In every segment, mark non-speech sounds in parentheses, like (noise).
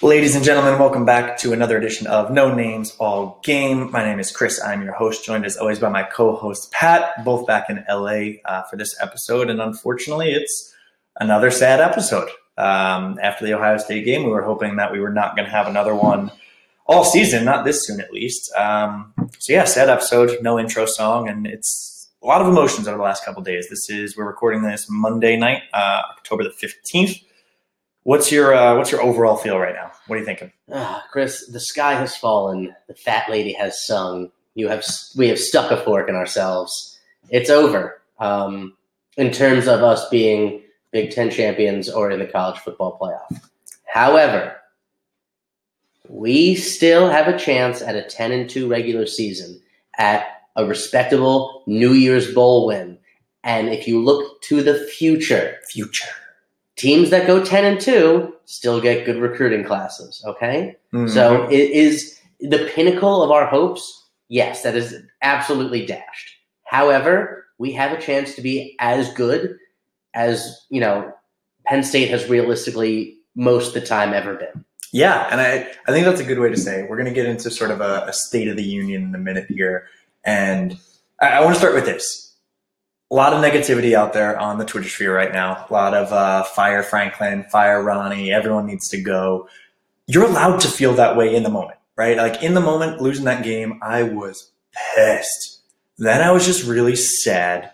Ladies and gentlemen, welcome back to another edition of No Names All Game. My name is Chris. I'm your host, joined as always by my co-host Pat, both back in LA uh, for this episode. And unfortunately, it's another sad episode. Um, after the Ohio State game, we were hoping that we were not going to have another one all season, not this soon at least. Um, so yeah, sad episode, no intro song, and it's a lot of emotions over the last couple days. This is we're recording this Monday night, uh, October the fifteenth. What's your uh, what's your overall feel right now? What are you thinking? Ah, Chris, the sky has fallen. The fat lady has sung. You have we have stuck a fork in ourselves. It's over. Um, in terms of us being Big Ten champions or in the college football playoff. However, we still have a chance at a 10 and 2 regular season at a respectable New Year's Bowl win. And if you look to the future, Future. Teams that go 10 and 2 still get good recruiting classes, okay? Mhm. So it is the pinnacle of our hopes. Yes, that is absolutely dashed. However, we have a chance to be as good as, you know, Penn State has realistically most of the time ever been. Yeah, and I, I think that's a good way to say. it. We're going to get into sort of a, a state of the union in a minute here. And I, I want to start with this. A lot of negativity out there on the Twitter sphere right now. A lot of uh, fire Franklin, fire Ronnie, everyone needs to go. You're allowed to feel that way in the moment, right? Like in the moment, losing that game, I was pissed. Then I was just really sad.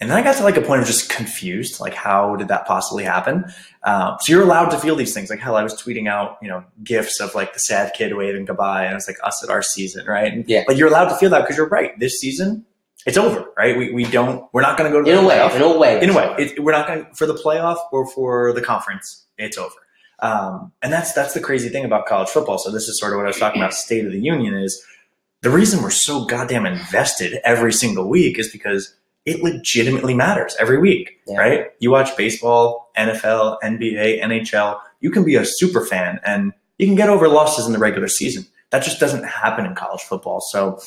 And then I got to like a point of just confused, like how did that possibly happen? Um, so you're allowed to feel these things. Like hell, I was tweeting out, you know, gifs of like the sad kid waving goodbye, and it's like us at our season, right? And, Yeah. But you're allowed to feel that because you're right. This season, it's over, right? We, we don't. We're not going to go to In the a way, playoff. in a way. In a way, it, we're not going for the playoff or for the conference. It's over. Um, and that's that's the crazy thing about college football. So this is sort of what I was talking about. State of the union is the reason we're so goddamn invested every single week is because it legitimately matters every week, Yeah. right? You watch baseball, NFL, NBA, NHL. You can be a super fan and you can get over losses in the regular season. That just doesn't happen in college football. So,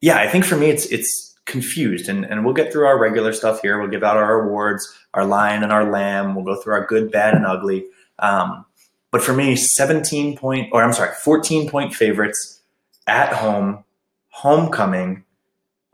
yeah, I think for me, it's it's confused, and and we'll get through our regular stuff here. We'll give out our awards, our lion and our lamb. We'll go through our good, bad, and ugly. Um, but for me, seventeen point, or I'm sorry, fourteen point favorites at home, homecoming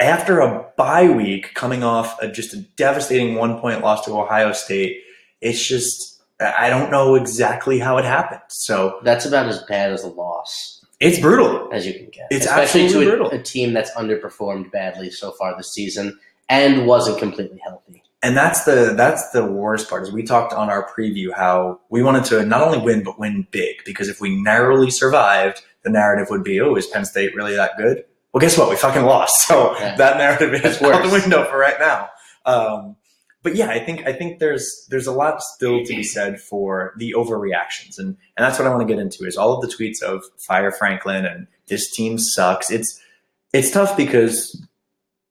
after a bye week coming off a, just a devastating one point loss to Ohio State, it's just, I don't know exactly how it happened. So That's about as bad as a loss it's brutal. as you can get. It's Especially absolutely to a, brutal. a team that's underperformed badly so far this season and wasn't completely healthy. And that's the, that's the worst part is we talked on our preview how we wanted to not only win, but win big because if we narrowly survived, the narrative would be, oh, is Penn State really that good? Well, guess what? We fucking lost. (laughs) So Yeah. that narrative is out the window for right now. Um, but yeah, I think I think there's there's a lot still to be said for the overreactions, and and that's what I want to get into is all of the tweets of fire Franklin and this team sucks. It's it's tough because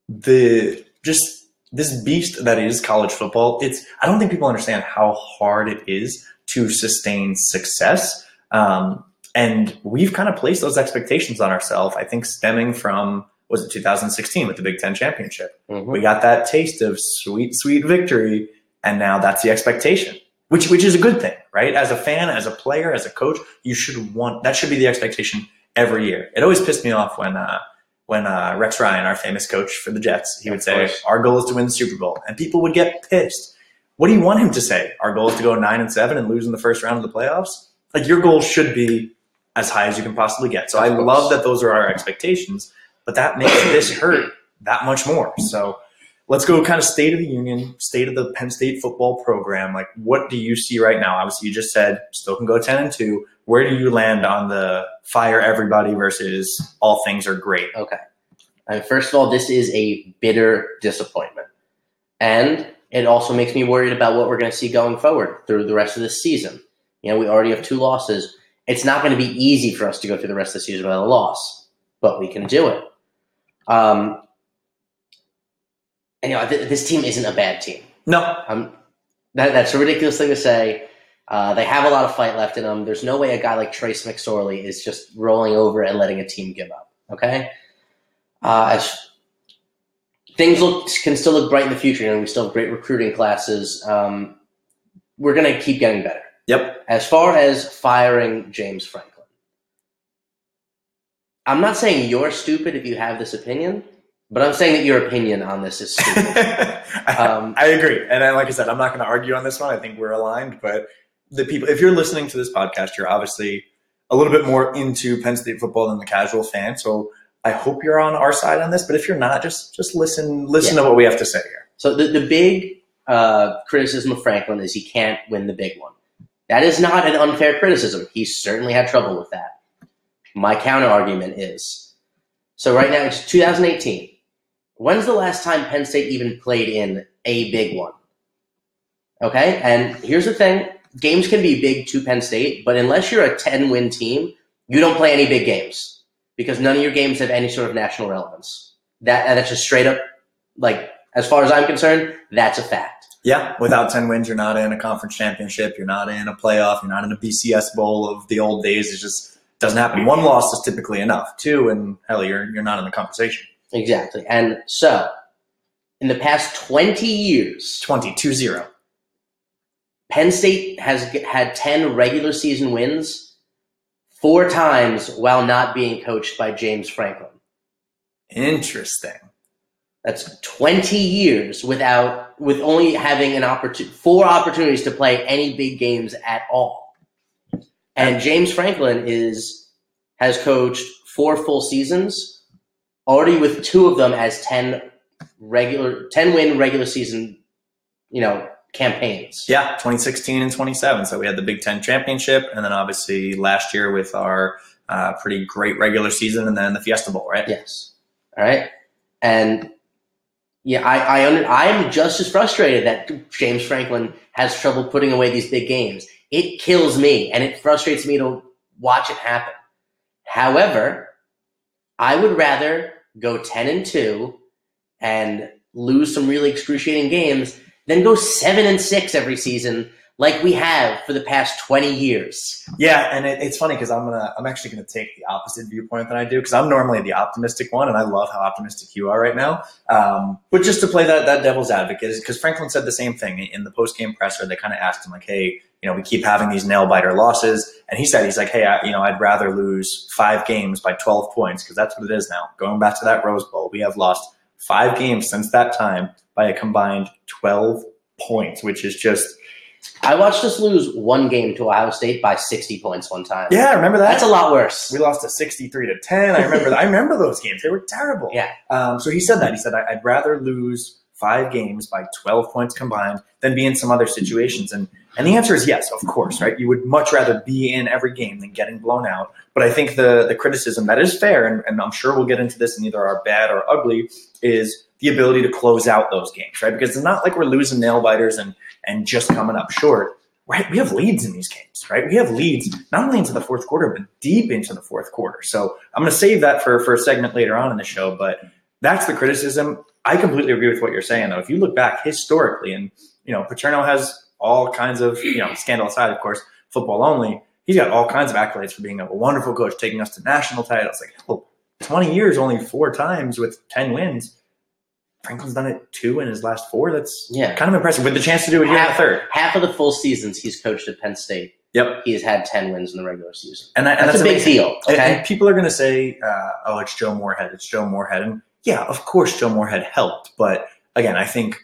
the just this beast that is college football. It's I don't think people understand how hard it is to sustain success. Um, and we've kind of placed those expectations on ourselves. I think stemming from was it 2016 with the Big Ten championship. Mhm. We got that taste of sweet, sweet victory, and now that's the expectation, which which is a good thing, right? As a fan, as a player, as a coach, you should want that should be the expectation every year. It always pissed me off when uh, when uh, Rex Ryan, our famous coach for the Jets, he would say, course. "Our goal is to win the Super Bowl," and people would get pissed. What do you want him to say? Our goal is to go nine and seven and lose in the first round of the playoffs. Like your goal should be as high as you can possibly get. So I course. love that those are our expectations, but that makes this hurt that much more. So let's go kind of state of the union, state of the Penn State football program. Like, what do you see right now? Obviously, you just said still can go 10 and 2. Where do you land on the fire everybody versus all things are great? Okay. And first of all, this is a bitter disappointment. And it also makes me worried about what we're going to see going forward through the rest of this season. You know, we already have two losses. It's not going to be easy for us to go through the rest of the season without a loss, but we can do it. Um, and, you know, th- this team isn't a bad team. No, Um, that, that's a ridiculous thing to say. Uh, they have a lot of fight left in them. There's no way a guy like Trace McSorley is just rolling over and letting a team give up. Okay, uh, things look can still look bright in the future, and you know, we still have great recruiting classes. Um, we're going to keep getting better. Yep. As far as firing James Franklin, I'm not saying you're stupid if you have this opinion, but I'm saying that your opinion on this is stupid. (laughs) I, Um, I agree, and I, like I said, I'm not going to argue on this one. I think we're aligned. But the people, if you're listening to this podcast, you're obviously a little bit more into Penn State football than the casual fan. So I hope you're on our side on this. But if you're not, just just listen listen Yeah. to what we have to say here. So the, the big uh, criticism of Franklin is he can't win the big one. That is not an unfair criticism. He certainly had trouble with that. My counter argument is so right now it's 2018. When's the last time Penn State even played in a big one? Okay, and here's the thing games can be big to Penn State, but unless you're a 10 win team, you don't play any big games because none of your games have any sort of national relevance. That that's just straight up like as far as I'm concerned, that's a fact. Yeah, without 10 wins, you're not in a conference championship. You're not in a playoff. You're not in a BCS bowl of the old days. It's just doesn't happen. One loss is typically enough. Two, and hell, you're, you're not in the conversation. Exactly. And so, in the past 20 years, 22 0. Penn State has had 10 regular season wins four times while not being coached by James Franklin. Interesting. That's 20 years without with only having an opportunity four opportunities to play any big games at all. And James Franklin is has coached four full seasons, already with two of them as 10 regular 10 win regular season, you know, campaigns. Yeah, 2016 and 27. So we had the Big Ten championship, and then obviously last year with our uh, pretty great regular season, and then the Fiesta Bowl, right? Yes. All right. And yeah, I I am just as frustrated that James Franklin has trouble putting away these big games. It kills me and it frustrates me to watch it happen. However, I would rather go 10 and 2 and lose some really excruciating games than go 7 and 6 every season like we have for the past 20 years. Yeah, and it, it's funny because I'm gonna I'm actually gonna take the opposite viewpoint than I do because I'm normally the optimistic one, and I love how optimistic you are right now. Um, but just to play that that devil's advocate is because Franklin said the same thing in the post game presser. They kind of asked him like, "Hey, you know, we keep having these nail biter losses," and he said he's like, "Hey, I, you know, I'd rather lose five games by 12 points because that's what it is now. Going back to that Rose Bowl, we have lost five games since that time by a combined 12 points, which is just." I watched us lose one game to Ohio State by 60 points one time. Yeah, I remember that? That's a lot worse. We lost to 63 to 10. I remember that. I remember those games. They were terrible. Yeah. Um, so he said that. He said, "I- I'd rather lose five games by 12 points combined than be in some other situations. And, and the answer is yes, of course, right? You would much rather be in every game than getting blown out. But I think the, the criticism that is fair, and, and I'm sure we'll get into this in either our bad or ugly, is the ability to close out those games, right? Because it's not like we're losing nail biters and, and just coming up short right? We have leads in these games, right? We have leads not only into the fourth quarter, but deep into the fourth quarter. So I'm going to save that for, for a segment later on in the show, but that's the criticism. I completely agree with what you're saying, though. If you look back historically, and, you know, Paterno has all kinds of, you know, scandal aside, of course, football only, he's got all kinds of accolades for being a wonderful coach, taking us to national titles. Like, well, 20 years, only four times with 10 wins. Franklin's done it two in his last four. That's Yeah. kind of impressive with the chance to do it here in the third. Half of the full seasons he's coached at Penn State, Yep. he has had 10 wins in the regular season. And, that, and That's, that's, a big amazing. deal. And- Okay. And people are going to say, uh, "Oh, it's Joe Moorhead. It's Joe Moorhead." And yeah, of course, Joe Moorhead helped. But again, I think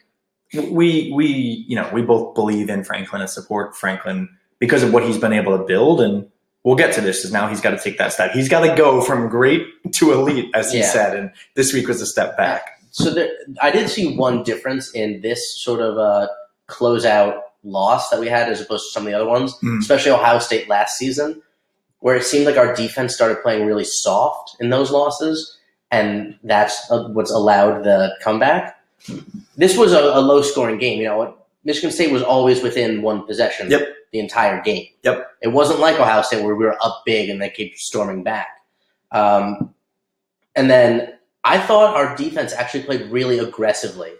we we you know we both believe in Franklin and support Franklin because of what he's been able to build. And we'll get to this. Is now he's got to take that step. He's got to go from great to elite, as he Yeah. said. And this week was a step back. So there, I did see one difference in this sort of uh, closeout loss that we had as opposed to some of the other ones, Mm. especially Ohio State last season, where it seemed like our defense started playing really soft in those losses, and that's uh, what's allowed the comeback. This was a, a low scoring game. You know, Michigan State was always within one possession Yep. the entire game. Yep. It wasn't like Ohio State where we were up big and they kept storming back. Um, and then I thought our defense actually played really aggressively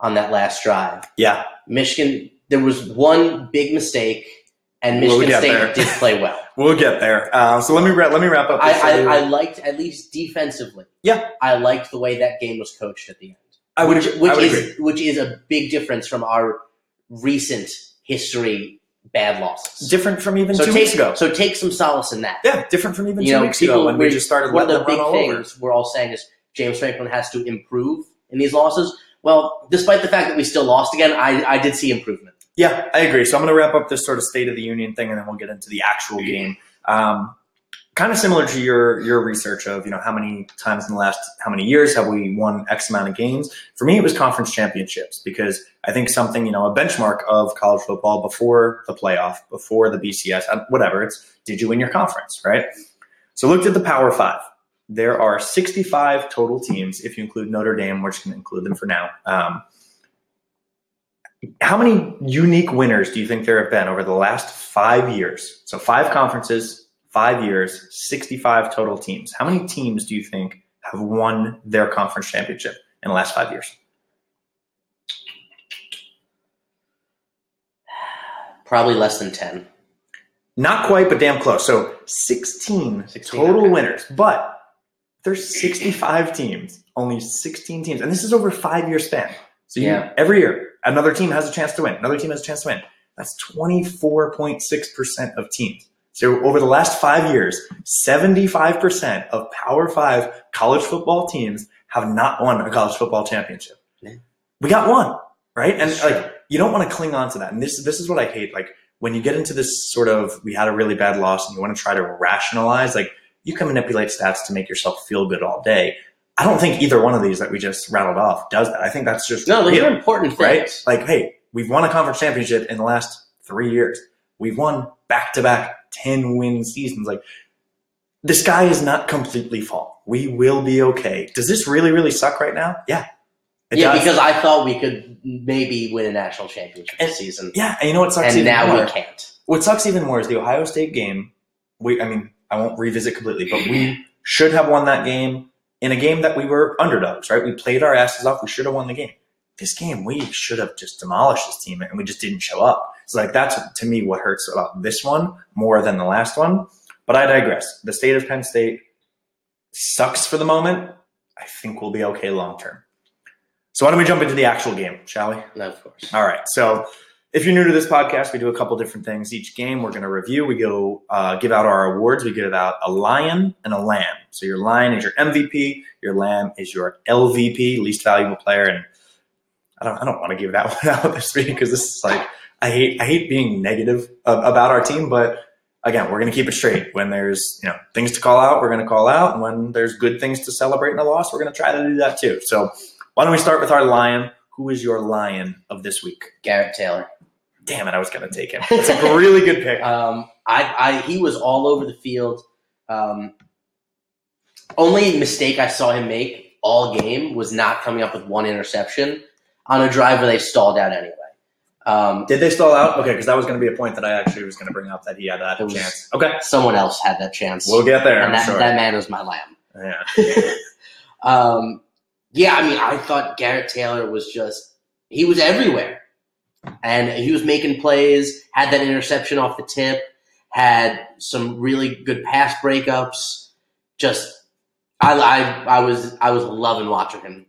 on that last drive. Yeah, Michigan, there was one big mistake, and We'll Michigan get State there. did play well. (laughs) we'll get there. Uh, so let me wrap, let me wrap up. I, This I, I liked, at least defensively, Yeah. I liked the way that game was coached at the end. I would, which, which I would is agree. which is a big difference from our recent history bad losses. Different from even so two take, weeks ago. So take some solace in that. yeah, different from even you two know, weeks people ago when we just started one of the big all over. things we're all saying is James Franklin has to improve in these losses. Well, despite the fact that we still lost again, I, I did see improvement. Yeah, I agree. So I'm going to wrap up this sort of State of the Union thing, and then we'll get into the actual game. Um, kind of similar to your your research of you know how many times in the last how many years have we won X amount of games. For me, it was conference championships because I think something you know a benchmark of college football before the playoff, before the BCS, uh, whatever. It's did you win your conference, right? So looked at the Power Five. There are 65 total teams if you include Notre Dame. We're just going to include them for now. Um, how many unique winners do you think there have been over the last five years? So five conferences, five years, 65 total teams. How many teams do you think have won their conference championship in the last five years? Probably less than ten. Not quite, but damn close. So 16, 16, total okay. winners, but there's 65 teams, only 16 teams, and this is over a five year span. So you, Yeah. every year, another team has a chance to win. Another team has a chance to win. That's 24.6% of teams. So over the last five years, 75% of Power Five college football teams have not won a college football championship. Yeah. We got one, right? And like you don't want to cling on to that. And this this is what I hate. Like when you get into this sort of we had a really bad loss and you want to try to rationalize, like you can manipulate stats to make yourself feel good all day. I don't think either one of these that we just rattled off does that. I think that's just No, real are important right? things. Like, hey, we've won a conference championship in the last three years. We've won back to back 10 win seasons. Like, the sky is not completely fall. We will be okay. Does this really, really suck right now? Yeah. It yeah, does. because I thought we could maybe win a national championship And- this season, yeah, and you know what sucks and now more? we can't. What sucks even more is the Ohio State game. We, I mean, I won't revisit completely, but we should have won that game in a game that we were underdogs, right? We played our asses off. We should have won the game. This game, we should have just demolished this team, and we just didn't show up. So, like, that's to me what hurts about this one more than the last one. But I digress. The state of Penn State sucks for the moment. I think we'll be okay long term. So, why don't we jump into the actual game, shall we? No, of course. All right. So if you're new to this podcast, we do a couple different things. Each game we're going to review. We go uh, give out our awards. We give out a lion and a lamb. So your lion is your MVP. Your lamb is your LVP, least valuable player. And I don't, I don't want to give that (laughs) one out this week because this is like I hate I hate being negative about our team, but again, we're going to keep it straight. When there's you know things to call out, we're going to call out, and when there's good things to celebrate in a loss, we're going to try to do that too. So why don't we start with our lion? Who is your lion of this week? Garrett Taylor. Damn it, I was going to take him. (laughs) It's a really good pick. Um, I, I, he was all over the field. Um, only mistake I saw him make all game was not coming up with one interception on a drive where they stalled out anyway. Um, Did they stall out? Okay, because that was going to be a point that I actually was going to bring up that he had that chance. Okay, someone else had that chance, we'll get there. and that, sure. that man was my lamb. yeah. (laughs) Um, yeah, I mean, I thought Garrett Taylor was just he was everywhere, and he was making plays. Had that interception off the tip. Had some really good pass breakups. Just, I, I, I was, I was loving watching him.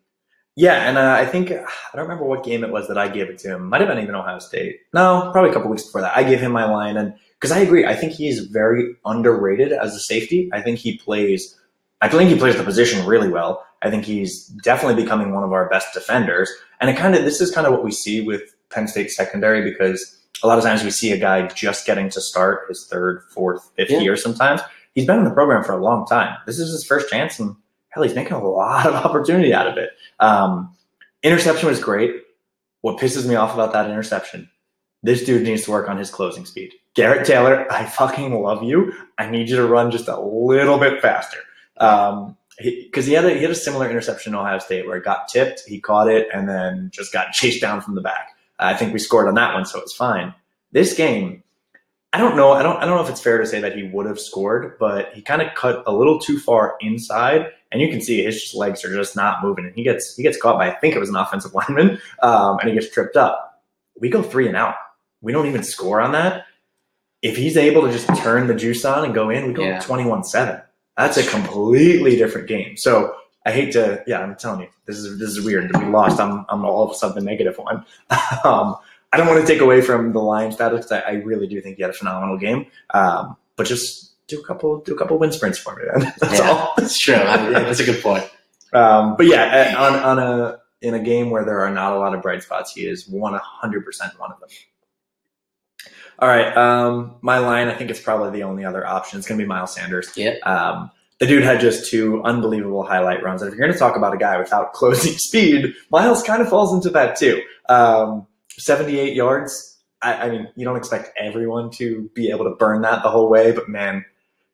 Yeah, and uh, I think I don't remember what game it was that I gave it to him. Might have been even Ohio State. No, probably a couple weeks before that. I gave him my line, and because I agree, I think he's very underrated as a safety. I think he plays. I think he plays the position really well. I think he's definitely becoming one of our best defenders. And it kind of this is kind of what we see with Penn State secondary because a lot of times we see a guy just getting to start his third, fourth, fifth Yeah. year. Sometimes he's been in the program for a long time. This is his first chance, and hell, he's making a lot of (laughs) opportunity out of it. Um, interception was great. What pisses me off about that interception, this dude needs to work on his closing speed. Garrett Taylor, I fucking love you. I need you to run just a little bit faster. Um, because he, had a he had a similar interception in Ohio State where it got tipped, he caught it, and then just got (laughs) chased down from the back. I think we scored on that one, so it's fine. This game, I don't know. I don't. I don't know if it's fair to say that he would have scored, but he kind of cut a little too far inside, and you can see his just legs are just not moving, and he gets he gets caught by I think it was an offensive (laughs) lineman, um, and he gets tripped up. We go three and out. We don't even score on that. If he's able to just turn the juice on and go in, we go twenty one seven. That's a completely different game. So I hate to, yeah, I'm telling you, this is this is weird. To be lost, I'm I'm all of a sudden the negative one. (laughs) um, I don't want to take away from the Lions status because I, I really do think he had a phenomenal game. Um, but just do a couple do a couple wind sprints for me, man. (laughs) That's Yeah. all. That's true. Mean, that's a good point. Um, but yeah, uh, on on a in a game where there are not a lot of bright spots, he is one hundred percent one of them. All right, um, my line. I think it's probably the only other option. It's going to be Miles Sanders. Yep. The dude had just two unbelievable highlight runs. And if you're going to talk about a guy without (laughs) closing speed, Miles kind of falls into that too. Um, 78 yards. I, I mean, you don't expect everyone to be able to burn that the whole way, but man,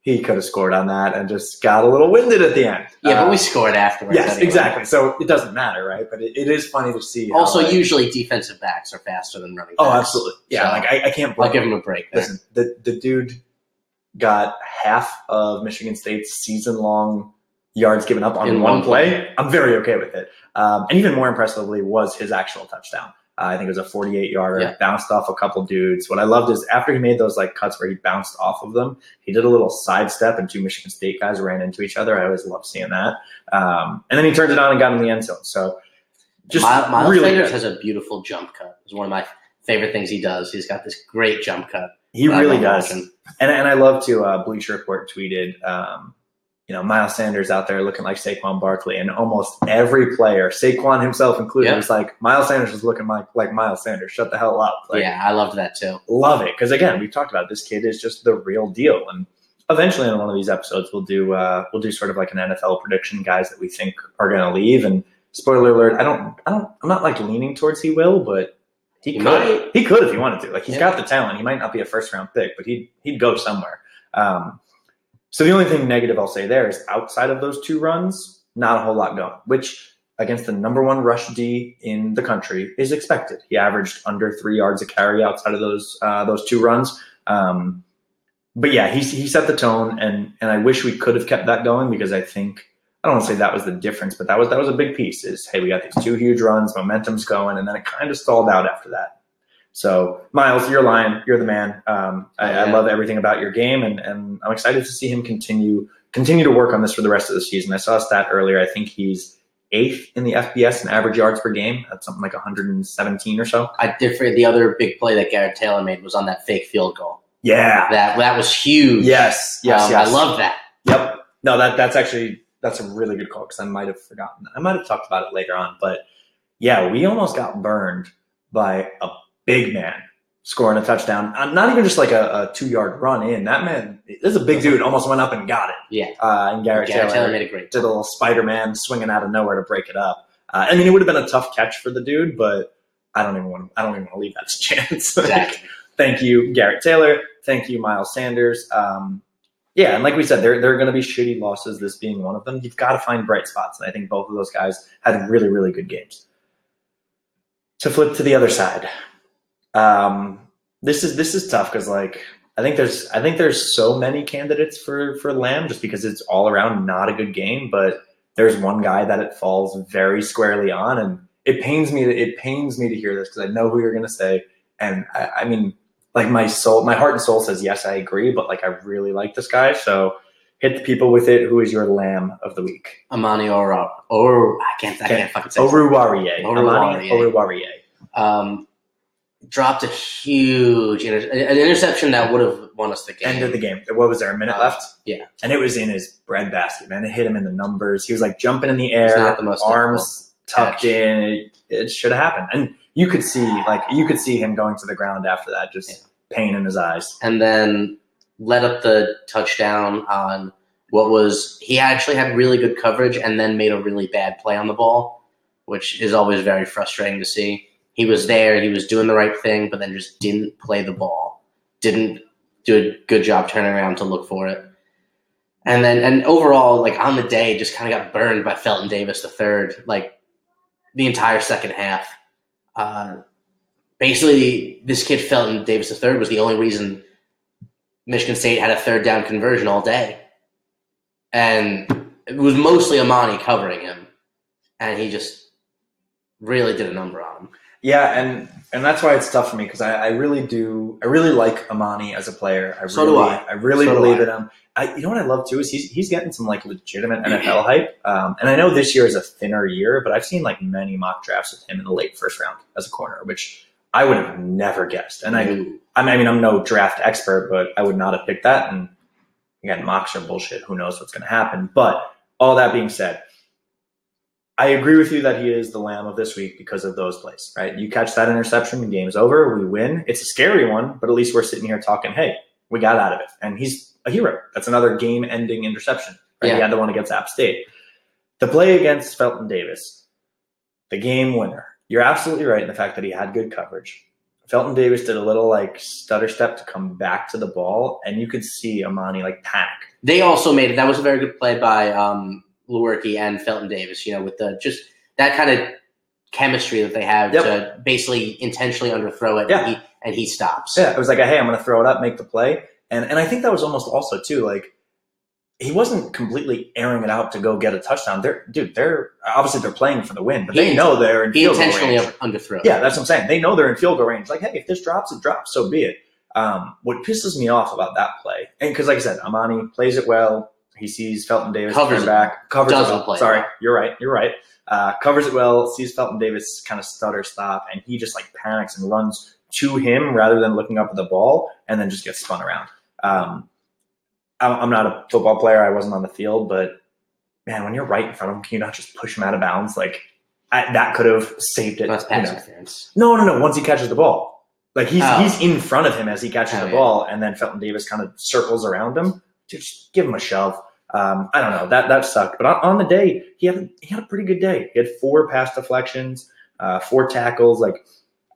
he could have scored on that and just got a little winded at the end. Yeah, Uh, but we scored afterwards. Yes, anyway. exactly. So it doesn't matter, right? But it, it is funny to see. how, Also, like- usually defensive backs are faster than running backs. oh, absolutely. Yeah, So, like I, I can't. I'll give him. a break. Listen, the the dude got half of Michigan State's season long yards given up on In one one play. play. I'm very okay with it. Um, and even more impressively was his actual touchdown. Uh, I think it was a 48 yarder, Yeah. bounced off a couple dudes. What I loved is after he made those like cuts where he bounced off of them, he did a little sidestep and two Michigan State guys ran into each other. I always love seeing that. Um, and then he turned it on and got in the end zone. So just Miles, Miles really Sanders has a beautiful jump cut. It's one of my favorite things he does. He's got this great jump cut. He really does. watching. And, and I love to uh, Bleacher Report tweeted, um, you know, Miles Sanders out there looking like Saquon Barkley, and almost every player, Saquon himself included, Yeah. was like, Miles Sanders is looking like like Miles Sanders. Shut the hell up! Like, yeah, I loved that too. love it because again, we've talked about this kid is just the real deal, and eventually in one of these episodes, we'll do uh, we'll do sort of like an NFL prediction, guys that we think are going to leave. And spoiler alert, I don't, I don't, I'm not like leaning towards he will, but he, He could. might. He could if he wanted to. Like he's Yeah. got the talent. He might not be a first round pick, but he'd he'd go somewhere. Um, so the only thing negative I'll say there is outside of those two runs, not a whole lot going. Which against the number one rush D in the country is expected. He averaged under three yards a carry outside of those uh, those two runs. Um, but yeah, he he set the tone, and and I wish we could have kept that going because I think I don't want to say that was the difference, but that was that was a big piece. Is hey, we got these two huge runs, momentum's going, and then it kind of stalled out after that. So Miles, you're lying, you're the man. Um, I, I love everything about your game, and and I'm excited to see him continue continue to work on this for the rest of the season. I saw a stat earlier. I think he's eighth in the FBS in average yards per game. That's something like 117 or so. I did forget the other big play that Garrett Taylor made was on that fake field goal. Yeah. That that was huge. Yes. Yes. Um, yes. I love that. Yep. No, that that's actually that's a really good call because I might have forgotten. that. I might have talked about it later on, but yeah, we almost got burned by a big man scoring a touchdown. Uh, Not even just like a, a two yard run in. That man, this is a big dude. Almost went up and got it. Yeah. Uh, and Garrett, Garrett Taylor, Taylor made a great did a little Spider Man swinging out of nowhere to break it up. Uh, I mean, it would have been a tough catch for the dude, but I don't even want. I don't even want to leave that to chance. (laughs) Exactly. Thank you, Garrett Taylor. Thank you, Miles Sanders. Um, yeah, and like we said, there, there are going to be shitty losses, this being one of them. You've got to find bright spots. And I think both of those guys had really, really good games. To flip to the other side, um, this is this is tough because like I think there's I think there's so many candidates for for Lamb just because it's all around not a good game, but there's one guy that it falls very squarely on, and it pains me to, it pains me to hear this because I know who you're going to say, and I, I mean like my soul, my heart and soul says yes, I agree, but like I really like this guy, so hit the people with it. Who is your lamb of the week? Amani Oro. Or I can't. I can't fucking say. Oruwariye. Oruwariye. Oruwariye. um, dropped a huge inter- an interception that would have won us the game. End of the game. What was there? A minute Uh, left. yeah. and it was in his breadbasket. Man, it hit him in the numbers. He was like jumping in the air, the arms tucked catch. in. It, it should have happened, and you could see like you could see him going to the ground after that, just pain in his eyes. and then led up the touchdown on what was he actually had really good coverage and then made a really bad play on the ball, which is always very frustrating to see. He was there, he was doing the right thing, but then just didn't play the ball. Didn't do a good job turning around to look for it. And then and overall, like on the day, just kind of got burned by Felton Davis the third, like the entire second half. Uh, basically, this kid Felton Davis III was the only reason Michigan State had a third down conversion all day, and it was mostly Amani covering him, and he just really did a number on him. Yeah, and and that's why it's tough for me because I, I really do. I really like Amani as a player. I So do really, I. I really So believe I. in him. I, you know what I love too is he's he's getting some like legitimate NFL hype. Um, and I know this year is a thinner year, but I've seen like many mock drafts with him in the late first round as a corner, which I would have never guessed. And I. I mean, I'm no draft expert, but I would not have picked that. And again, mocks are bullshit. Who knows what's going to happen? But all that being said, I agree with you that he is the lamb of this week because of those plays, right? You catch that interception, the game's over, we win. It's a scary one, but at least we're sitting here talking, hey, we got out of it. And he's a hero. That's another game ending interception. Right? He Yeah. had the one against App State. The play against Felton Davis, the game winner. You're absolutely right in the fact that he had good coverage. Felton Davis did a little like stutter step to come back to the ball, and you could see Amani like panic. They also made it. That was a very good play by um, Lewerke and Felton Davis. You know, with the just that kind of chemistry that they have Yep. to basically intentionally underthrow it, Yeah. and, he, and he stops. Yeah, it was like, hey, I'm going to throw it up, make the play, and and I think that was almost also too like he wasn't completely airing it out to go get a touchdown. They're dude, they're obviously they're playing for the win, but He they know they're in He field goal intentionally range. underthrew. Yeah, that's what I'm saying. They know they're in field goal range. Like, hey, if this drops, it drops. So be it. Um, what pisses me off about that play, and because like I said, Amani plays it well. He sees Felton Davis Covers back, covers Doesn't it well. play Sorry, you're right. You're right. Uh, covers it well. Sees Felton Davis kind of stutter stop, and he just like panics and runs to him rather than looking up at the ball, and then just gets spun around. Um, I'm, I'm not a football player. I wasn't on the field, but man, when you're right in front of him, can you not just push him out of bounds? Like I, that could have saved it. That's you pass know. interference. No, no, no. Once he catches the ball, like he's Oh. he's in front of him as he catches Oh, the yeah. ball, and then Felton Davis kind of circles around him. Dude, just give him a shove. Um, I don't know that that sucked, but on, on the day he had he had a pretty good day. He had four pass deflections, uh, four tackles. Like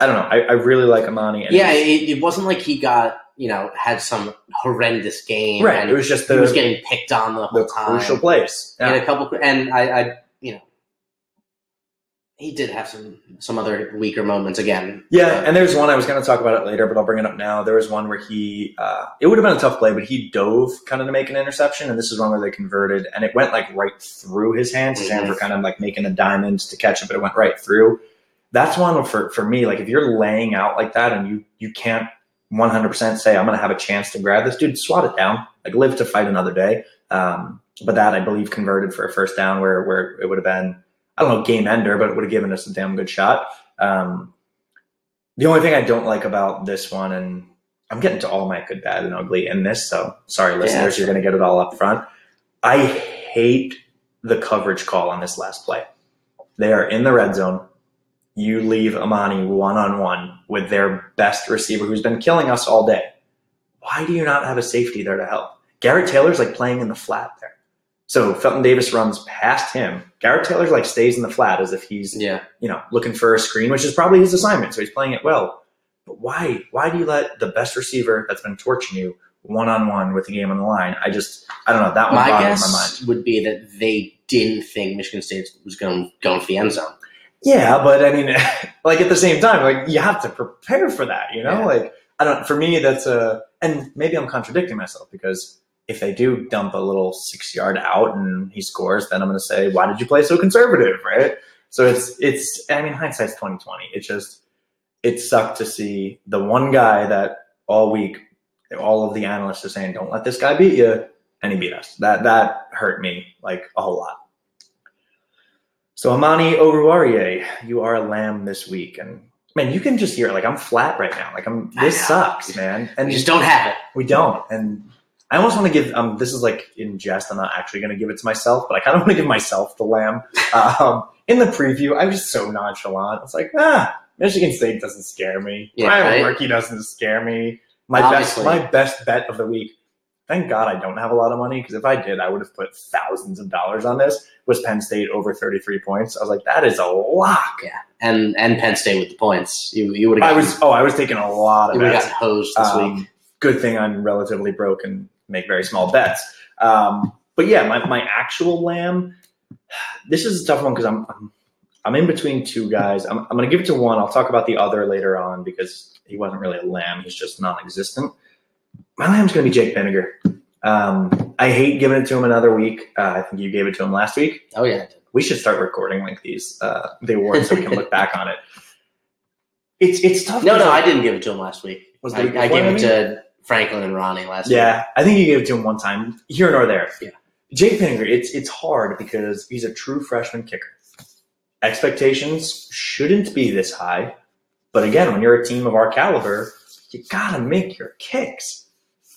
I don't know. I, I really like Amani. And Yeah, it, it wasn't like he got you know had some horrendous game. right. and It was just he was getting picked on the whole the time. crucial had Yeah. a couple, and I, I, you know, he did have some some other weaker moments again. Yeah, and there's one I was going to talk about it later, but I'll bring it up now. There was one where he, uh, it would have been a tough play, but he dove kind of to make an interception, and this is one where they converted, and it went like right through his hands. His hands were kind of like making a diamond to catch it, but it went right through. That's one for for me. Like if you're laying out like that, and you you can't 100% say I'm going to have a chance to grab this dude, swat it down. Like live to fight another day. Um, but that I believe converted for a first down where where it would have been I don't know game ender, but it would have given us a damn good shot. Um, the only thing I don't like about this one, and I'm getting to all my good, bad, and ugly in this, so sorry, listeners, you're going to get it all up front. I hate the coverage call on this last play. They are in the red zone. You leave Amani one on one with their best receiver who's been killing us all day. Why do you not have a safety there to help? Garrett Taylor's like playing in the flat there. So Felton Davis runs past him. Garrett Taylor's like stays in the flat as if he's Yeah, you know, looking for a screen, which is probably his assignment. So he's playing it well. But why? Why do you let the best receiver that's been torching you one on one with the game on the line? I just, I don't know. That one my boggles guess my mind. would be that they didn't think Michigan State was going going for the end zone. Yeah, but I mean, (laughs) like at the same time, like you have to prepare for that. You know, Yeah. like I don't. For me, that's a, and maybe I'm contradicting myself because if they do dump a little six yard out and he scores, then I'm going to say, why did you play so conservative, right? So it's it's. I mean, hindsight's twenty twenty. It just it sucked to see the one guy that all week all of the analysts are saying, don't let this guy beat you, and he beat us. That that hurt me like a whole lot. So Amani Oruwariye, you are a lamb this week, and man, you can just hear it. Like I'm flat right now. Like I'm. This sucks, man. And We just don't have it. we don't. And I almost want to give. Um, this is like in jest. I'm not actually going to give it to myself, but I kind of want to give myself the lamb. (laughs) Um, in the preview, I was just so nonchalant. It's like, ah, Michigan State doesn't scare me. Yeah, Ryan right? Murky doesn't scare me. My Obviously. best, my best bet of the week. Thank God I don't have a lot of money because if I did, I would have put thousands of dollars on this. Was Penn State over 33 points? I was like, that is a lock. And and Penn State with the points. You you would I have was oh, I was taking a lot of you would have gotten hosed this Um, week. Good thing I'm relatively broke and make very small bets. Um, but yeah, my, my actual lamb. This is a tough one because I'm, I'm I'm in between two guys. I'm, I'm going to give it to one. I'll talk about the other later on because he wasn't really a lamb. He's just non-existent. My lamb's going to be Jake Pinegar. Um, I hate giving it to him another week. Uh, I think you gave it to him last week. Oh yeah, We should start recording like these uh, the awards so we can look back on it. (laughs) It's it's tough. no, no, I didn't give it to him last week. Was I, I gave it to Franklin and Ronnie last week. Yeah, I think you gave it to him one time, here nor there. Yeah. Jake Pinegar, it's it's hard because he's a true freshman kicker. Expectations shouldn't be this high, But again, when you're a team of our caliber, you gotta make your kicks.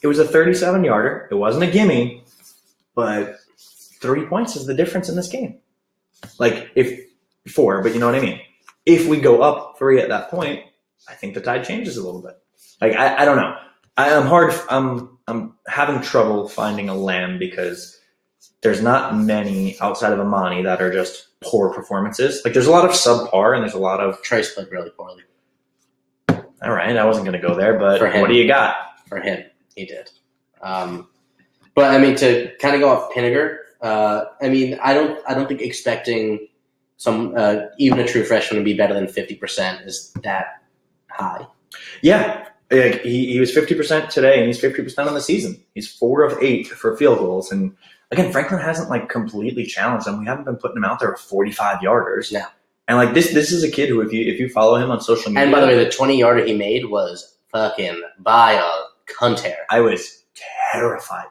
It was a 37 yarder. It wasn't a gimme, but three points is the difference in this game. Like if four, but you know what I mean. If we go up three at that point, I think the tide changes a little bit. Like I, I don't know. I, am hard. I'm I'm having trouble finding a lamb because there's not many outside of Amani that are just poor performances. Like there's a lot of subpar and there's a lot of Trace played really poorly. All right, I wasn't going to go there, but what do you got? For him, he did. Um, but I mean, to kind of go off Pinegar, uh, I mean, I don't, I don't think expecting some, uh, even a true freshman to be better than fifty percent is that high. Yeah, like he, he was fifty percent today, and he's fifty percent on the season. He's four of eight for field goals, and again, Franklin hasn't like completely challenged him. We haven't been putting him out there with forty-five yarders. Yeah. and like this, this is a kid who, if you if you follow him on social media, And by the way, the twenty yarder he made was fucking a cunt hair. I was terrified,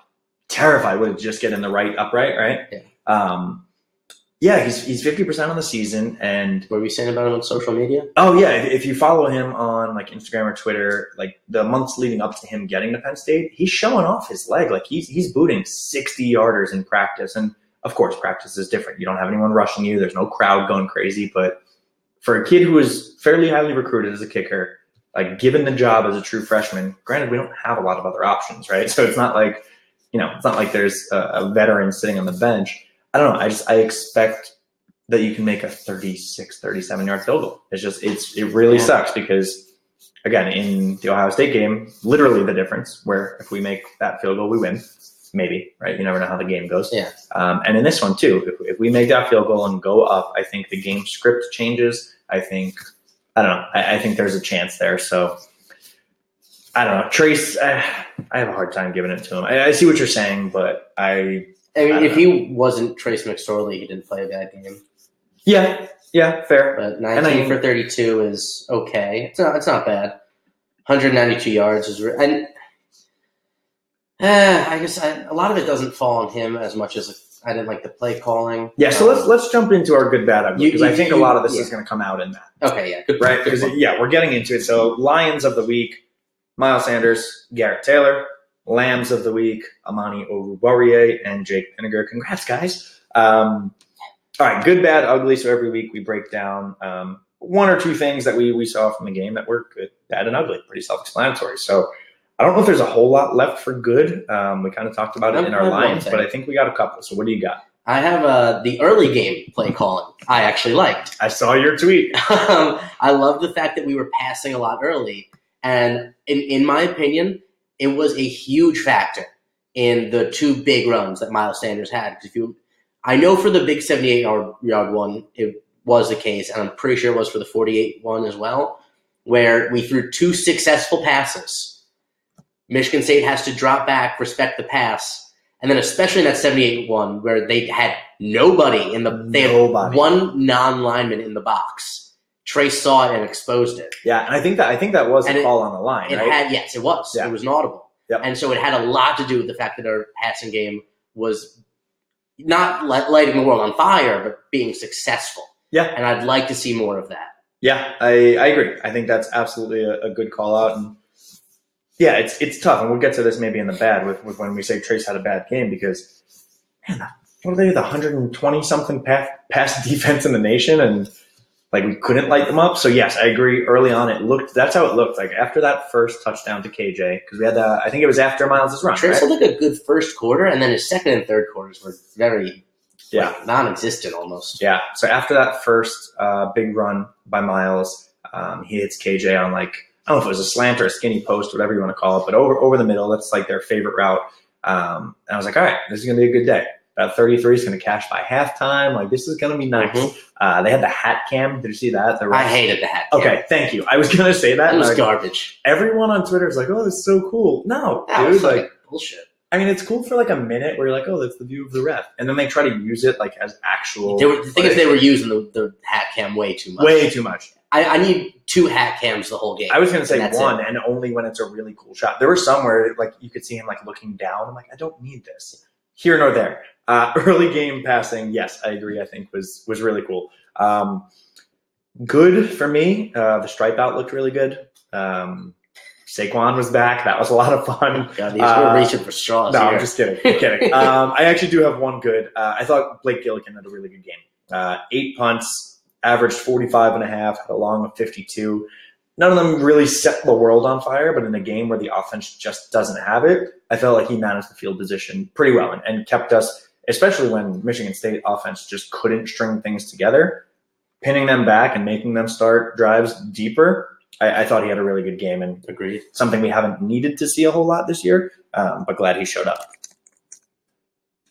terrified with just getting the right upright, right? Yeah. Um, yeah, he's he's fifty percent on the season, and What were you saying about him on social media? Oh yeah, if, if you follow him on like Instagram or Twitter, like the months leading up to him getting to Penn State, he's showing off his leg. Like he's he's booting sixty yarders in practice, and of course, practice is different. You don't have anyone rushing you. There's no crowd going crazy. But for a kid who is fairly highly recruited as a kicker, like given the job as a true freshman, granted we don't have a lot of other options, right? (laughs) So it's not like you know, it's not like there's a, a veteran sitting on the bench. I don't know. I just I expect that you can make a 36, 37 yard field goal. It's just it's it really Yeah. sucks because again in the Ohio State game, literally the difference where if we make that field goal, we win. Maybe right. You never know how the game goes. Yeah. Um, and in this one too, if, if we make that field goal and go up, I think the game script changes. I think I don't know. I, I think there's a chance there. So I don't know. Trace, I, I have a hard time giving it to him. I, I see what you're saying, but I I mean, if don't he wasn't Trace McSorley, he didn't play a bad game. yeah yeah fair. But I- 19 for 32 is okay. It's not. It's not bad. 192 yards is re- and uh, I guess I, a lot of it doesn't fall on him as much as I didn't like the play calling. Yeah, so Um, let's let's jump into our good bad ugly because I you- think a lot of this yeah. is going to come out in that, Okay, yeah, good, right? Because yeah, we're getting into it. So Lions of the week: Miles Sanders, Garrett Taylor. Lambs of the week: Amani Oruwariye and Jake Pinegar. Congrats, guys! Um, all right, good, bad, ugly. So every week we break down um, one or two things that we we saw from the game that were good, bad, and ugly. Pretty self-explanatory. So. I don't know if there's a whole lot left for good. Um, we kind of talked about it in our lines, but I think we got a couple. So what do you got? I have uh, the early game play calling. I actually liked. I saw your tweet. (laughs) Um, I love the fact that we were passing a lot early, and in in my opinion, it was a huge factor in the two big runs that Miles Sanders had. if you, I know for the big seventy eight yard yard one, it was the case, and I'm pretty sure it was for the forty eight one as well, where we threw two successful passes. Michigan State has to drop back, respect the pass, and then especially in that seventy eight one where they had nobody in the they had one non lineman in the box. Trace saw it and exposed it. Yeah, and I think that I think that was And a it- call on the line, It right? had yes, it was. Yeah. It was an audible. Yep. And so it had a lot to do with the fact that our passing game was not lighting the world on fire, but being successful. Yeah. And I'd like to see more of that. yeah, I, I agree. I think that's absolutely a, a good call out, and yeah, it's it's tough, and we'll get to this maybe in the bad with, with when we say Trace had a bad game because man, what are they the 120 something pass, pass (laughs) defense in the nation, and like we couldn't light them up. So yes, I agree. Early on, it looked that's how it looked. Like after that first touchdown to KJ, because we had the I think it was after Miles' run. Trace right? had like a good first quarter, and then his second and third quarters were very Yeah. like, non-existent almost. Yeah. So after that first uh, big run by Miles, um, he hits KJ on like I don't know if it was a slant or a skinny post, whatever you want to call it, but over over the middle. That's like their favorite route. Um, and I was like, all right, this is gonna be a good day. That 33 is gonna cash by halftime. Like this is gonna be nice. Mhm. Uh, they had the hat cam. Did you see that? The I hated the hat. cam. Okay, thank you. I was gonna say that. and was like, garbage. everyone on Twitter is like, "Oh, is so cool." No, That dude, was like bullshit. I mean, it's cool for like a minute where you're like, "Oh, that's the view of the ref," and then they try to use it like as actual. They were, the thing is, they were using the, the hat cam way too much. way too much. I, I need two hat cams the whole game. I was gonna say And one, and only when it's a really cool shot. There were some where like you could see him like looking down. I'm like, I don't need this. Here nor there. Uh, (laughs) early game passing, yes, I agree. I think was was really cool. Um, good for me. Uh, the stripe out looked really good. Um, Saquon was back. That was a lot of fun. God, these Uh, we're reaching for straws No, here. I'm just kidding. (laughs) I'm kidding. um, I actually do have one good. Uh, I thought Blake Gillikin had a really good game. Uh, eight punts, averaged 45 and a half, had a long of 52. None of them really set the world on fire, but in a game where the offense just doesn't have it, I felt like he managed the field position pretty well and, and kept us, especially when Michigan State offense just couldn't string things together, pinning them back and making them start drives deeper. I, I thought he had a really good game and Agreed. something we haven't needed to see a whole lot this year, um, but glad he showed up.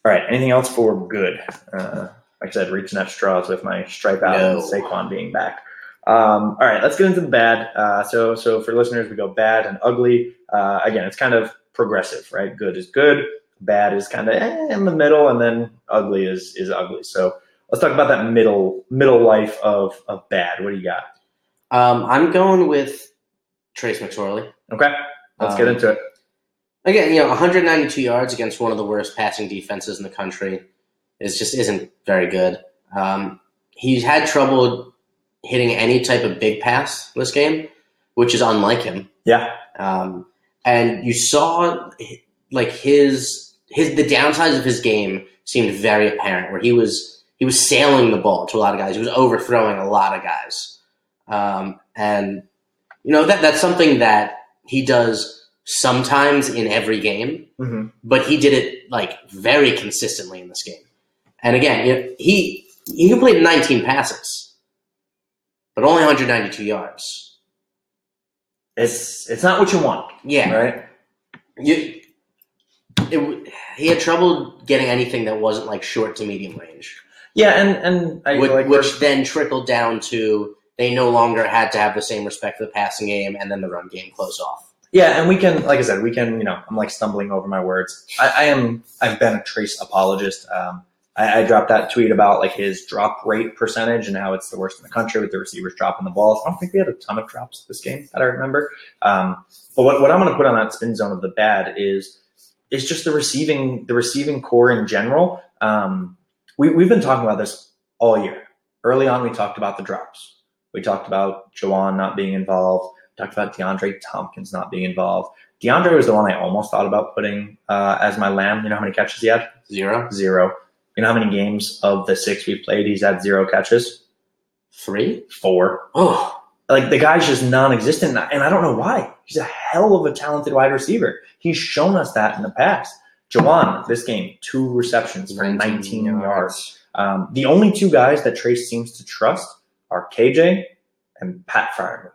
All right, anything else for good? Uh, like I said, reaching at straws with my stripe out and No. Saquon being back. Um, all right, let's get into the bad. Uh, so, so for listeners, we go bad and ugly. Uh, again, it's kind of progressive, right? Good is good, bad is kind of eh, in the middle, and then ugly is is ugly. So let's talk about that middle middle life of of bad. What do you got? Um, I'm going with Trace McSorley. Okay, let's get Um, into it. Again, you know, 192 yards against one of the worst passing defenses in the country is just isn't very good. Um, he's had trouble hitting any type of big pass this game, which is unlike him. Yeah, Um, and you saw like his his the downsides of his game seemed very apparent, where he was he was sailing the ball to a lot of guys. He was overthrowing a lot of guys, um, and you know that that's something that he does sometimes in every game, hmm but he did it like very consistently in this game. And again, you know, he he completed 19 passes, but only 192 yards. it's it's not what you want, Yeah, right? You, it, he had trouble getting anything that wasn't like short to medium range, Yeah, and and I which, like which then trickled down to they no longer had to have the same respect for the passing game, and then the run game closed off. yeah, and we can, like I said, we can. You know, I'm like stumbling over my words. I, I am. I've been a trace apologist. Um, I, I dropped that tweet about like his drop rate percentage and how it's the worst in the country with the receivers dropping the balls. I don't think we had a ton of drops this game that I remember. Um, but what, what I'm going to put on that spin zone of the bad is is just the receiving the receiving core in general. Um, we we've been talking about this all year. Early on, we talked about the drops. We talked about Juwan not being involved. We talked about DeAndre Tompkins not being involved. DeAndre was the one I almost thought about putting uh, as my lamb. You know how many catches he had? Zero, Zero. You know how many games of the six we've played he's had zero catches? three. Four. Oh, Like the guy's just non-existent, and I don't know why. He's a hell of a talented wide receiver. He's shown us that in the past. Juwan, this game, two receptions for 19 yards. Um, the only two guys that Trace seems to trust are KJ and Pat Freiermuth.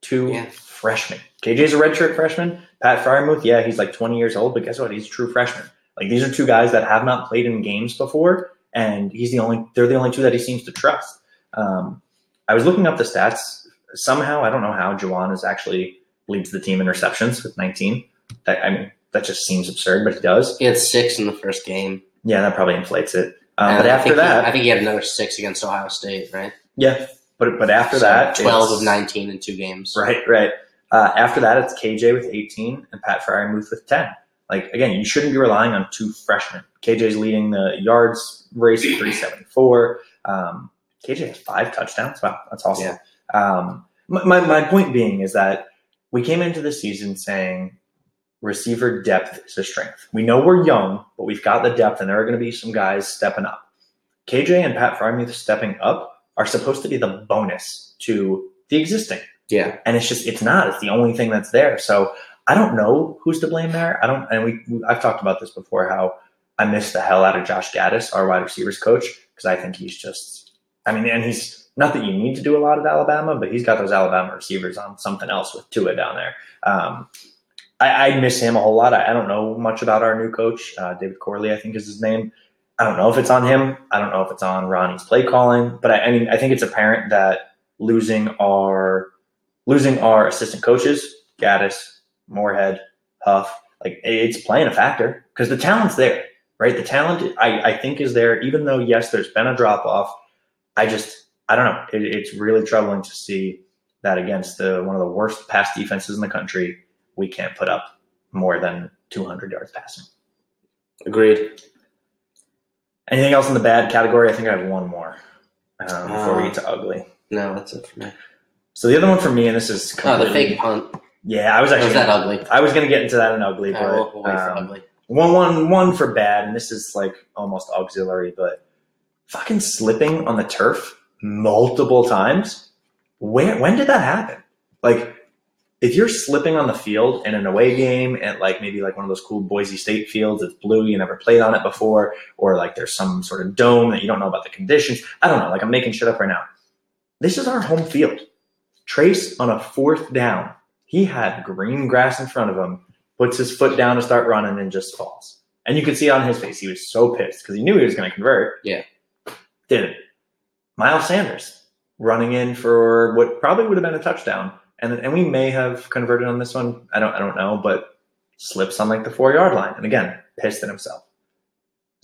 Two Yeah. freshmen. KJ's a redshirt freshman. Pat Freiermuth, yeah, he's like 20 years old, but guess what? He's a true freshman. Like these are two guys that have not played in games before, and he's the only. They're the only two that he seems to trust. Um, I was looking up the stats. Somehow, I don't know how Juwan is actually leads the team in receptions with 19. That, I mean, that just seems absurd, but he does. he had six in the first game. Yeah, that probably inflates it. Um, but I after think he- that, I think he had another six against Ohio State, right? yeah, but but after So that, twelve of nineteen in two games. Right, right. Uh, after that, it's KJ with 18 and Pat Freiermuth with 10. Like again, you shouldn't be relying on two freshmen. KJ's leading the yards race at 374. Um, KJ has five touchdowns. Wow, that's awesome. Um, my, my my point being is that we came into the season saying receiver depth is a strength. We know we're young, but we've got the depth, and there are going to be some guys stepping up. KJ and Pat Freiermuth stepping up are supposed to be the bonus to the existing Yeah, and it's just it's not it's the only thing that's there so i don't know who's to blame there. I don't and we i've talked about this before how i miss the hell out of josh gattis our wide receivers coach because i think he's just i mean and he's not that you need to do a lot at alabama but he's got those alabama receivers on something else with Tua down there. Um, I, I miss him a whole lot. I, I don't know much about our new coach. Uh, david corley i think is his name. I don't know if it's on him. I don't know if it's on Rahne's play calling, but I, I mean, I think it's apparent that losing our losing our assistant coaches, Gattis, Moorhead, Huff, like it's playing a factor because the talent's there, right? The talent, I, I think, is there. Even though yes, there's been a drop off. I just, I don't know. It, it's really troubling to see that against the one of the worst pass defenses in the country, we can't put up more than 200 yards passing. agreed. Anything else in the bad category? I think I have one more um, before we Uh, get to ugly. No, that's it for me. So the other one for me, and this is Oh, the fake punt. Yeah, I was actually was that ugly? I was gonna get into that in ugly, but we'll, we'll um, ugly. one one one for bad, and this is like almost auxiliary, but fucking slipping on the turf multiple times. Where when did that happen? Like if you're slipping on the field in an away game at like maybe like one of those cool Boise State fields, it's blue, you never played on it before, or like there's some sort of dome that you don't know about the conditions. I don't know, like I'm making shit up right now. This is our home field. Trace on a fourth down. He had green grass in front of him, puts his foot down to start running and just falls. And you could see on his face, he was so pissed because he knew he was going to convert. Yeah. Didn't. Miles Sanders running in for what probably would have been a touchdown. And, and we may have converted on this one. I don't I don't know, but slips on like the four yard line. And again, pissed at himself.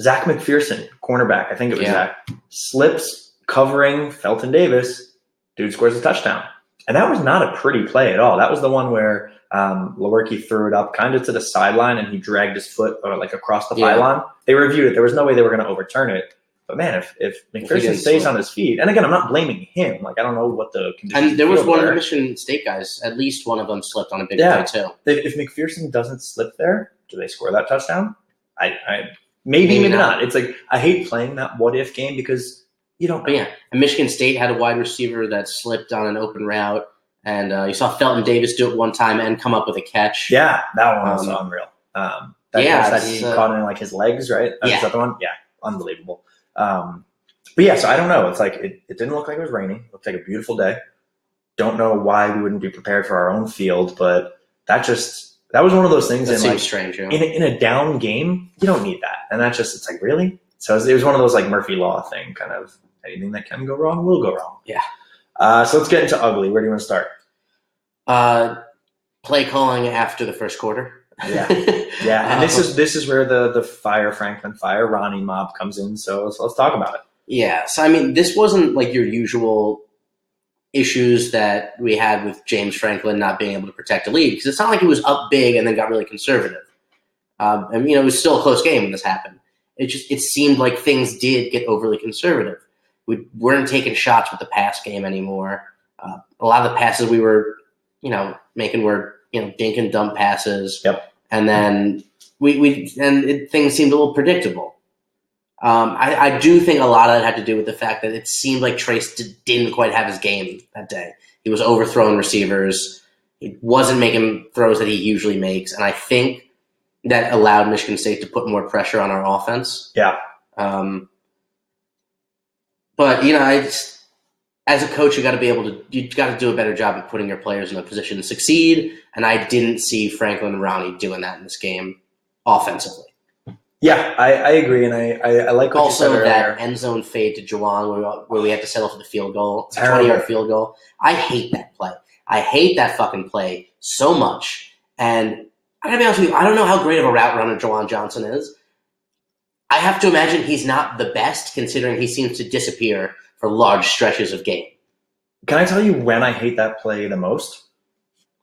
Zech McPhearson, cornerback, I think it was Yeah. Zach, slips covering Felton Davis. Dude scores a touchdown. And that was not a pretty play at all. That was the one where um, Lewerke threw it up kind of to the sideline and he dragged his foot or like across the Yeah. pylon. They reviewed it. There was no way they were going to overturn it. But man, if, if McPhearson stays on his feet, and again, I'm not blaming him. Like I don't know what the conditions And there was one of the. Michigan State guys. At least one of them slipped on a big Yeah. play too. If, if McPhearson doesn't slip there, do they score that touchdown? I, I maybe Maybe maybe, not. not. It's like I hate playing that what if game because you don't. But yeah, and Michigan State had a wide receiver that slipped on an open route, and uh, you saw Felton Davis do it one time and come up with a catch. Yeah, that one was Um, unreal. Um, that yeah, that he uh, caught in like his legs, right? That was Yeah. the other one. Yeah, unbelievable. Um, but yeah, so I don't know. It's like it, it didn't look like it was raining. It looked like a beautiful day. Don't know why we wouldn't be prepared for our own field, but that just that was one of those things. that in seems like strange. Yeah. in a, in a down game, you don't need that, and that's just it's like really. So it was, it was one of those like Murphy Law thing, kind of anything that can go wrong will go wrong. Yeah. Uh, so let's get into ugly. Where do you want to start? Uh, play calling after the first quarter. Yeah. (laughs) Yeah, and this Um, is this is where the the fire Franklin fire Rahne mob comes in. So let's, let's talk about it. Yeah, so I mean, this wasn't like your usual issues that we had with James Franklin not being able to protect a lead because it's not like he was up big and then got really conservative. Um, and you know, it was still a close game when this happened. It just it seemed like things did get overly conservative. We weren't taking shots with the pass game anymore. Uh, a lot of the passes we were, you know, making were you know dink and dump passes. Yep. And then we we and it, things seemed a little predictable. Um, I, I do think a lot of that had to do with the fact that it seemed like Trace d- didn't quite have his game that day. He was overthrowing receivers. He wasn't making throws that he usually makes, and I think that allowed Michigan State to put more pressure on our offense. Yeah. Um, but you know, I just, as a coach, you got to be able to you got to do a better job of putting your players in a position to succeed. And I didn't see Franklin and Rahne doing that in this game offensively. Yeah, I, I agree, and I I, I like also that earlier. end zone fade to Juwan where we, where we had to settle for the field goal. It's a 20 yard field goal. I hate that play. I hate that fucking play so much. And I gotta be honest with you, I don't know how great of a route runner Juwan Johnson is. I have to imagine he's not the best considering he seems to disappear for large stretches of game. Can I tell you when I hate that play the most?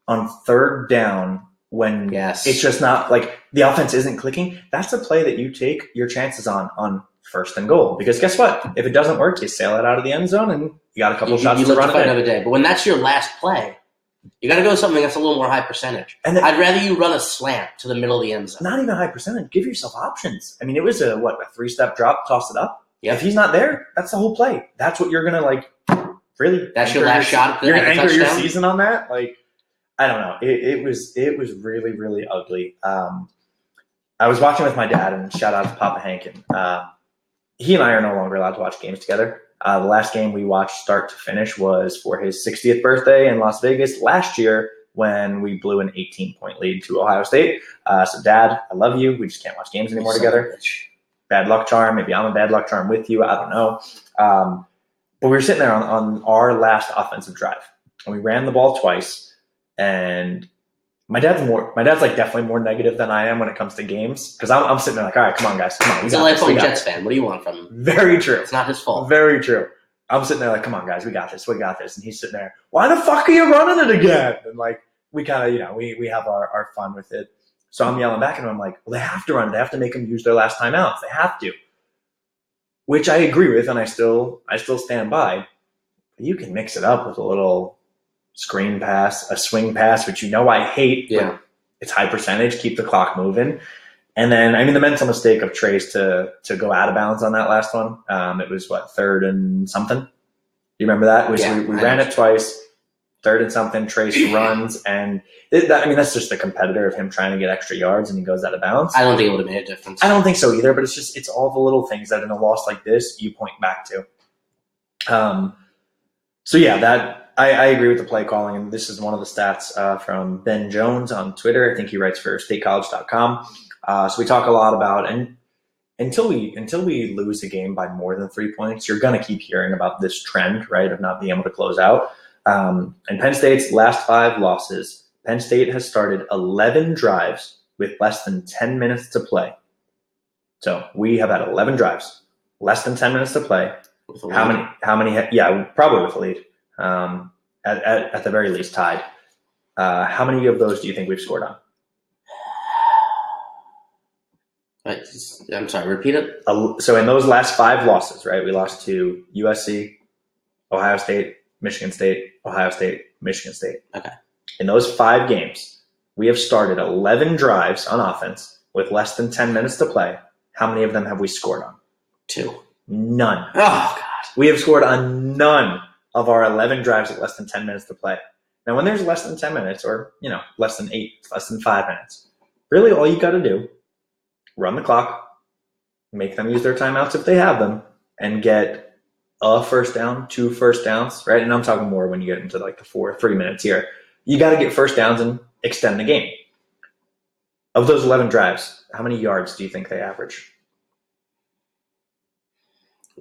On third down, when Yes. it's just not like the offense isn't clicking. That's the play that you take your chances on on first and goal. Because guess what? If it doesn't work, you sail it out of the end zone, and you got a couple you, shots you to run it another day. But when that's your last play, you gotta go with something that's a little more high percentage. And then, I'd rather you run a slant to the middle of the end zone. not even high percentage. Give yourself options. I mean, it was a what a three step drop, toss it up. Yeah. If he's not there, that's the whole play. That's what you're gonna like. Really, That's your last shot at the- You're gonna anchor your season on that. Like, I don't know. It, it was it was really really ugly. Um, I was watching with my dad, and shout out to Papa Hankin. Uh, he and I are no longer allowed to watch games together. Uh, the last game we watched start to finish was for his 60th birthday in Las Vegas last year when we blew an 18 point lead to Ohio State. Uh, so, Dad, I love you. We just can't watch games anymore together. Bad luck charm. Maybe I'm a bad luck charm with you. I don't know. Um, but we were sitting there on, on our last offensive drive, and we ran the ball twice. And my dad's more. My dad's like definitely more negative than I am when it comes to games because I'm, I'm sitting there like, all right, come on, guys, come on. He's a got this, we lifelong Jets fan. What do you want from him? Very true. It's not his fault. Very true. I'm sitting there like, come on, guys, we got this, we got this. And he's sitting there, why the fuck are you running it again? And like, we kind of, you know, we, we have our, our fun with it. So I'm yelling back at him. I'm like, well, they have to run. They have to make them use their last timeouts. They have to. Which I agree with, and I still, I still stand by. You can mix it up with a little screen pass, a swing pass, which you know I hate. but Yeah. it's high percentage. Keep the clock moving. And then, I mean, the mental mistake of Trace to to go out of bounds on that last one. Um, it was what third and something. You remember that? We, Yeah, we, we ran it twice. Third and something. Trace (laughs) runs, and it, that, I mean, that's just the competitor of him trying to get extra yards, and he goes out of bounds. I don't think it would have made a difference. I don't think so either, but it's just it's all the little things that in a loss like this you point back to. Um, so yeah, that I, I agree with the play calling, and this is one of the stats uh, from Ben Jones on Twitter. I think he writes for StateCollege.com. Uh, so we talk a lot about and until we until we lose a game by more than three points, you're going to keep hearing about this trend, right, of not being able to close out. Um, and Penn State's last five losses, Penn State has started 11 drives with less than 10 minutes to play. So we have had 11 drives, less than 10 minutes to play. How many? How many? ha- Yeah, probably with a lead. Um, at, at, at the very least, tied. Uh, how many of those do you think we've scored on? I'm sorry. Repeat it. Uh, So in those last five losses, right? We lost to USC, Ohio State, Michigan State, Ohio State, Michigan State. Okay. In those five games, we have started 11 drives on offense with less than 10 minutes to play. How many of them have we scored on? Two. None. Oh God. We have scored on none of our 11 drives with less than 10 minutes to play. Now, when there's less than 10 minutes, or you know, less than eight, less than five minutes, really all you got to do, run the clock, make them use their timeouts if they have them, and get a first down, two first downs, right? And I'm talking more when you get into like the four, three minutes here. You got to get first downs and extend the game. Of those 11 drives, how many yards do you think they average?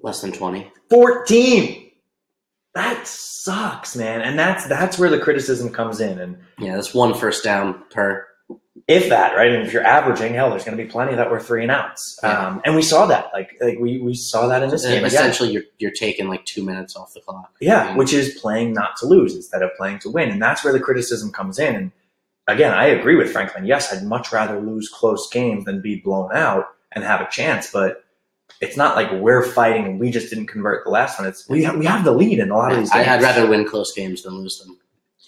Less than twenty. 14 that sucks man. And that's that's where the criticism comes in. And Yeah, that's one first down per. if that right? And if you're averaging hell there's going to be plenty that were three and outs. Yeah. um, and we saw that. Like like we, we saw that in this game again. Essentially, you're you're taking like two minutes off the clock. yeah And- which is playing not to lose instead of playing to win. And that's where the criticism comes in. And again i agree with franklin. Yes i'd much rather lose close games than be blown out and have a chance. But it's not like we're fighting and we just didn't convert the last one. It's we have, we have the lead in a lot of these I, games. I'd rather win close games than lose them.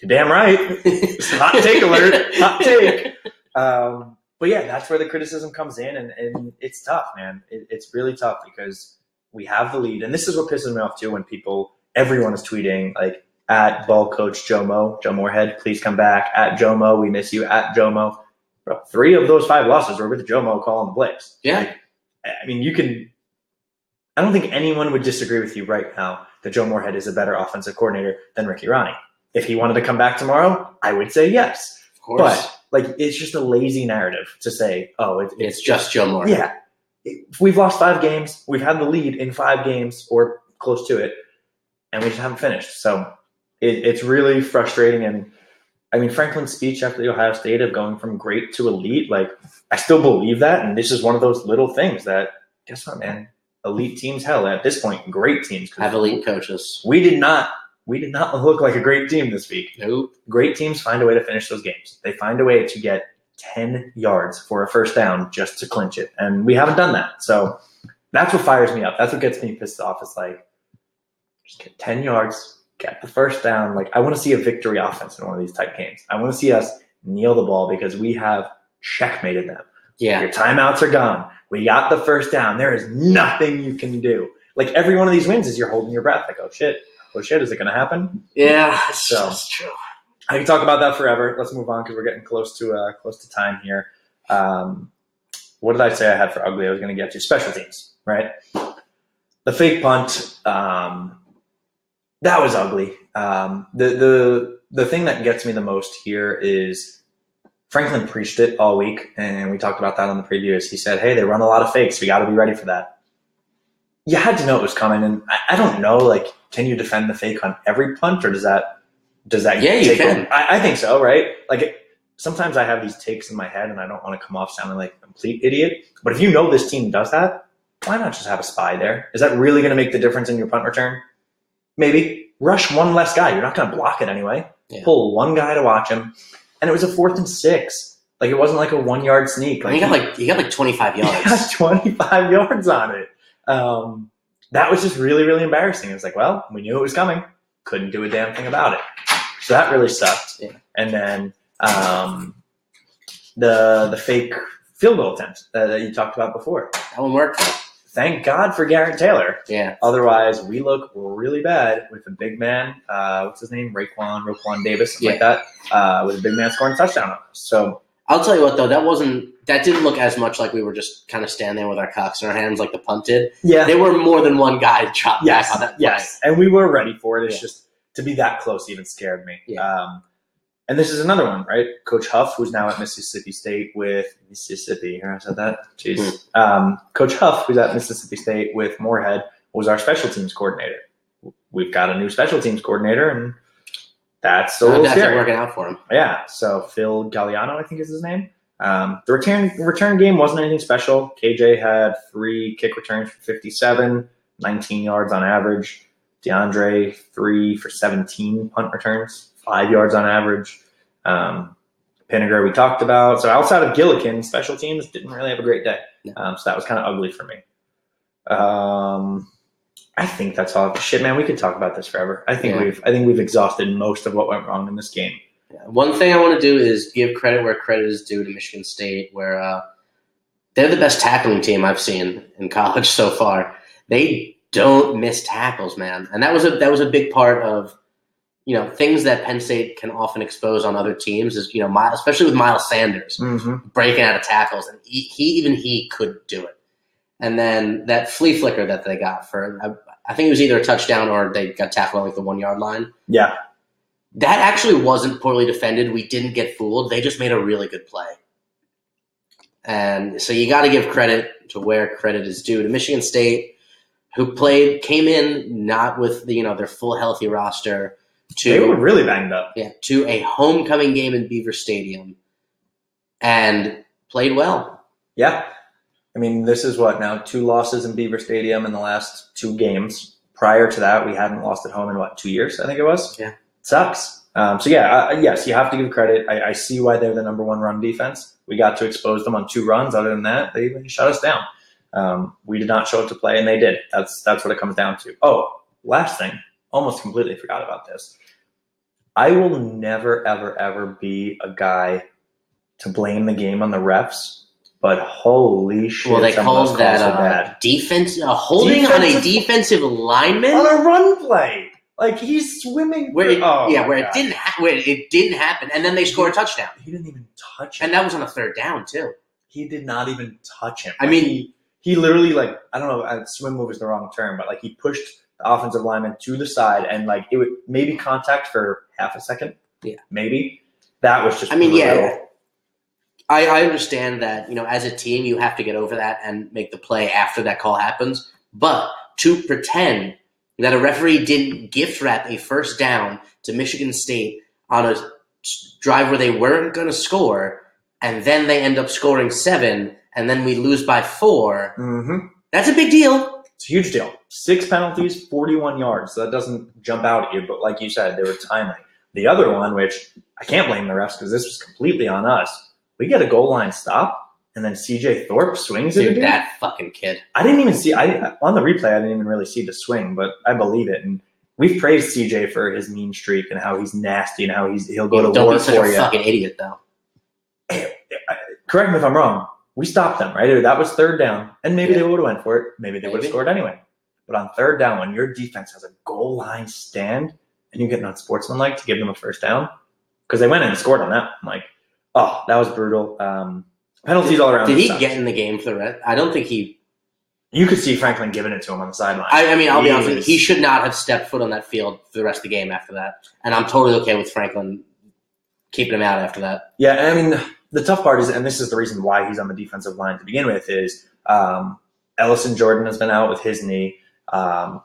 You're damn right. (laughs) hot take alert. Hot take. Um, but yeah, that's where the criticism comes in, and, and it's tough, man. It, it's really tough because we have the lead, and this is what pisses me off too when people, everyone is tweeting like at ball coach Jomo, Joe Moorhead, please come back. At Jomo, we miss you. At Jomo, bro, three of those five losses were with Jomo calling the plays. Yeah. I mean, you can. I don't think anyone would disagree with you right now that Joe Moorhead is a better offensive coordinator than Ricky Rahne. If he wanted to come back tomorrow, I would say yes. Of course. But like, it's just a lazy narrative to say, "Oh, it, it's just Joe Moore. yeah." If we've lost five games, we've had the lead in five games or close to it, and we just haven't finished. So it, it's really frustrating. And I mean, Franklin's speech after the Ohio State of going from great to elite, like I still believe that. And this is one of those little things that, guess what, man? Elite teams, hell, at this point, great teams. Have elite coaches. We did not. We did not (laughs) look like a great team this week. Nope. Great teams find a way to finish those games. They find a way to get 10 yards for a first down just to clinch it. And we haven't done that. So that's what fires me up. That's what gets me pissed off. It's like, just get 10 yards, get the first down. Like, I want to see a victory offense in one of these type games. I want to see us kneel the ball because we have checkmated them. Yeah. Your timeouts are gone. We got the first down. There is nothing you can do. Like, every one of these wins is you're holding your breath. Like, oh shit, oh shit, is it going to happen? Yeah. So- that's true. I can talk about that forever. Let's move on because we're getting close to uh, close to time here. Um, what did I say I had for ugly? I was going to get to special teams, right? The fake punt, um, that was ugly. Um, the the the thing that gets me the most here is Franklin preached it all week, and we talked about that on the previews. He said, "Hey, they run a lot of fakes. We got to be ready for that." You had to know it was coming, and I, I don't know. Like, can you defend the fake on every punt, or does that does that Yeah, you can. I, I think so, right? Like, it, sometimes I have these takes in my head, and I don't want to come off sounding like a complete idiot. But if you know this team does that, why not just have a spy there? Is that really going to make the difference in your punt return? Maybe rush one less guy. You're not going to block it anyway. Yeah. Pull one guy to watch him, and it was a fourth and six. Like it wasn't like a one yard sneak. And (laughs) he got like he got like twenty five he yards. got 25 (laughs) yards on it. Um, that was just really, really embarrassing. It was like, well, we knew it was coming. couldn't do a damn thing about it. So that really sucked. Yeah. And then um, the the fake field goal attempt uh, that you talked about before. That one worked. Thank God for Garrett Taylor. Yeah. Otherwise, we look really bad with a big man. Uh, what's his name? Raquan, Raquan Davis, something like that. Uh, with a big man scoring touchdown on. So I'll tell you what though, that wasn't that didn't look as much like we were just kind of standing there with our cocks in our hands like the punt did. yeah, There were more than one guy chopped yes, back on that play. yes, and we were ready for it. It's Yeah. just to be that close even scared me. Yeah. Um, and this is another one, right? Coach Huff, who's now at Mississippi State with Mississippi. Here I said that. Jeez. Hmm. Um, Coach Huff, who's at Mississippi State with Moorhead, was our special teams coordinator. We've got a new special teams coordinator, and that's a little that's scary. working out for him. Yeah, so Phil Galiano, I think is his name. Um, the return return game wasn't anything special. KJ had three kick returns for 57, 19 yards on average. DeAndre, three for 17 punt returns, five yards on average. Um, Pinegar, we talked about. So outside of Gillikin, special teams didn't really have a great day. No. Um, so that was kind of ugly for me. Um, I think that's all. Shit, man, we could talk about this forever. I think Yeah. we've I think we've exhausted most of what went wrong in this game. Yeah. One thing I want to do is give credit where credit is due to Michigan State, where uh, they're the best tackling team I've seen in college (laughs) so far. They don't miss tackles, man, and that was a that was a big part of you know things that Penn State can often expose on other teams is you know Miles, especially with Miles Sanders Mm-hmm. breaking out of tackles, and he, he even he could do it. And then that flea flicker that they got for I, I think it was either a touchdown or they got tackled on like the one yard line. Yeah, That actually wasn't poorly defended. We didn't get fooled. They just made a really good play. And so you got to give credit to where credit is due to Michigan State, who played came in not with the, you know their full healthy roster they were really banged up. yeah to a homecoming game in Beaver Stadium, and played well. Yeah, I mean, this is what now two losses in Beaver Stadium in the last two games. Prior to that, we hadn't lost at home in what two years? I think it was. Yeah. sucks. Um, so yeah, uh, yes, you have to give credit. I, I see why they're the number one run defense. We got to expose them on two runs. Other than that, they even shut us down. Um, we did not show up to play, and they did. That's that's what it comes down to. Oh, last thing, almost completely forgot about this. I will never, ever, ever be a guy to blame the game on the refs, but holy shit! well, they some of those called that uh, bad. defense uh, holding on a Defensive- lineman. on a run play. Like he's swimming. where it, oh yeah, where it didn't ha- where it didn't happen, and then they score a touchdown, He didn't even touch him. and that was on a third down too. he did not even touch him. I mean- he, he literally like I don't know. Swim move is the wrong term, but like he pushed the offensive lineman to the side, and like it would maybe contact for half a second. Yeah. maybe that was just. I mean, brutal. yeah, I, I understand that you know as a team you have to get over that and make the play after that call happens, but to pretend that a referee didn't gift wrap a first down to Michigan State on a drive where they weren't going to score, and then they end up scoring seven, and then we lose by four. Mm-hmm. That's a big deal. It's a huge deal. Six penalties, 41 yards. So that doesn't jump out at you, but like you said, they were timely. The other one, which I can't blame the refs because this was completely on us, we get a goal line stop, and then CJ Thorpe swings it. Dude, that fucking kid. I didn't even see. I on the replay, I didn't even really see the swing, but I believe it. And we've praised CJ for his mean streak and how he's nasty and how he's he'll go to Don't war be such for a you. fucking idiot, though. Eh, eh, correct me if I'm wrong. We stopped them, right? That was third down, and maybe Yeah. they would have went for it. Maybe they would have scored anyway. But on third down, when your defense has a goal line stand and you get unsportsmanlike to give them a first down, because they went in and scored on that, I'm like, oh, that was brutal. Um, penalties all around. Did he sucked. get in the game for the rest? I don't think he. You could see Franklin giving it to him on the sideline. I, I mean, I'll be honest with you. He should not have stepped foot on that field for the rest of the game after that. And I'm totally okay with Franklin keeping him out after that. Yeah, I mean the tough part is, and this is the reason why he's on the defensive line to begin with, is um, Ellison Jordan has been out with his knee. Um,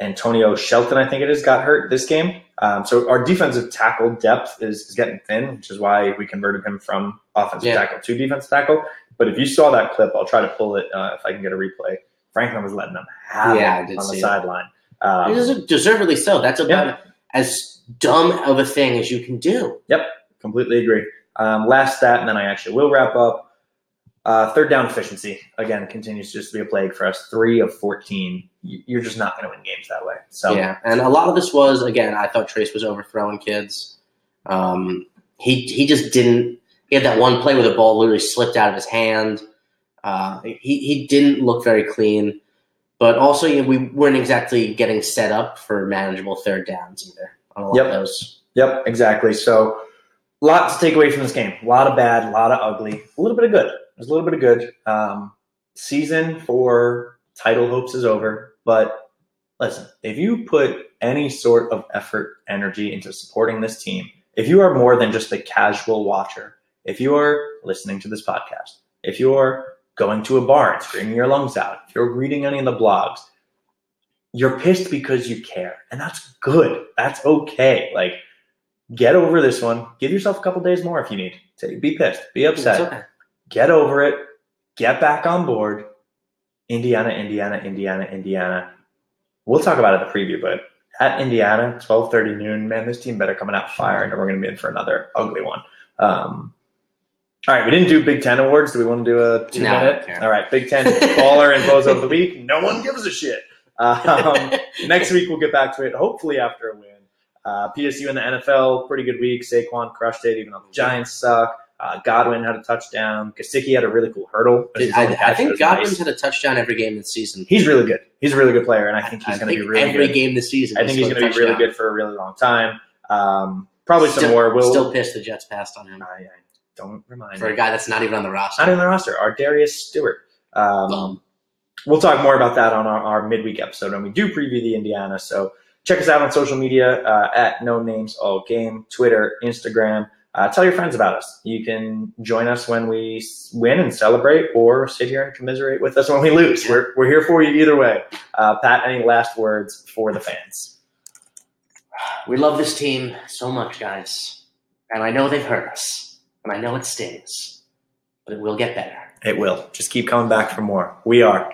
Antonio Shelton, I think it is, got hurt this game. Um, so our defensive tackle depth is, is getting thin, which is why we converted him from offensive Yeah. tackle to defensive tackle. But if you saw that clip, I'll try to pull it uh, if I can get a replay. Franklin was letting them have Yeah, it on the sideline. Um, deservedly so. That's about Yeah. as dumb of a thing as you can do. Yep, completely agree. Um, last stat, and then I actually will wrap up. Uh, third down efficiency again continues to just to be a plague for us. Three of fourteen. You- You're just not going to win games that way. So Yeah, and a lot of this was again. I thought Trace was overthrowing kids. Um, he he just didn't. He had that one play where the ball literally slipped out of his hand. Uh, he he didn't look very clean, but also you know, we weren't exactly getting set up for manageable third downs either on a lot Yep. of those. Yep, exactly. So, lot to take away from this game. A lot of bad, a lot of ugly, a little bit of good. There's a little bit of good. Um, season for title hopes is over, but listen, if you put any sort of effort, energy into supporting this team, if you are more than just a casual watcher, if you are listening to this podcast, if you're going to a bar and screaming your lungs out, if you're reading any of the blogs, you're pissed because you care. And that's good. That's okay. Like, get over this one. Give yourself a couple days more if you need. to. Be pissed. Be upset. Okay. Get over it. Get back on board. Indiana, Indiana, Indiana, Indiana. We'll talk about it in the preview, but at Indiana, twelve thirty noon. Man, this team better coming out firing, or we're going to be in for another ugly one. Um, all right, we didn't do Big Ten awards. Do we want to do a two no, minute? All right, Big Ten baller and bozo of the week. No one gives a shit. Um, (laughs) next week we'll get back to it. Hopefully after a win. Uh, PSU in the NFL, pretty good week. Saquon crushed it, even though the Giants suck. Uh, Godwin had a touchdown. Gesicki had a really cool hurdle. Only I, I think Godwin's nice. had a touchdown every game this season. He's really good. He's a really good player, and I think he's going to be really every good. game this season. I think he's going to be really good for a really long time. Um, probably some Still- more. Will Still pissed the Jets passed on him I, I don't remind for a guy that's not even on the roster. Not in the roster. ArDarius Stewart. Um, Um, we'll talk more about that on our, our midweek episode when we do preview the Indiana. So check us out on social media uh, at No Names All Game, Twitter, Instagram. Uh, tell your friends about us. You can join us when we win and celebrate, or sit here and commiserate with us when we lose. We're, we're here for you either way. Uh, Pat, any last words for the fans? we love this team so much, guys, and I know they've hurt us, and I know it stings, but it will get better. It will. Just keep coming back for more. We are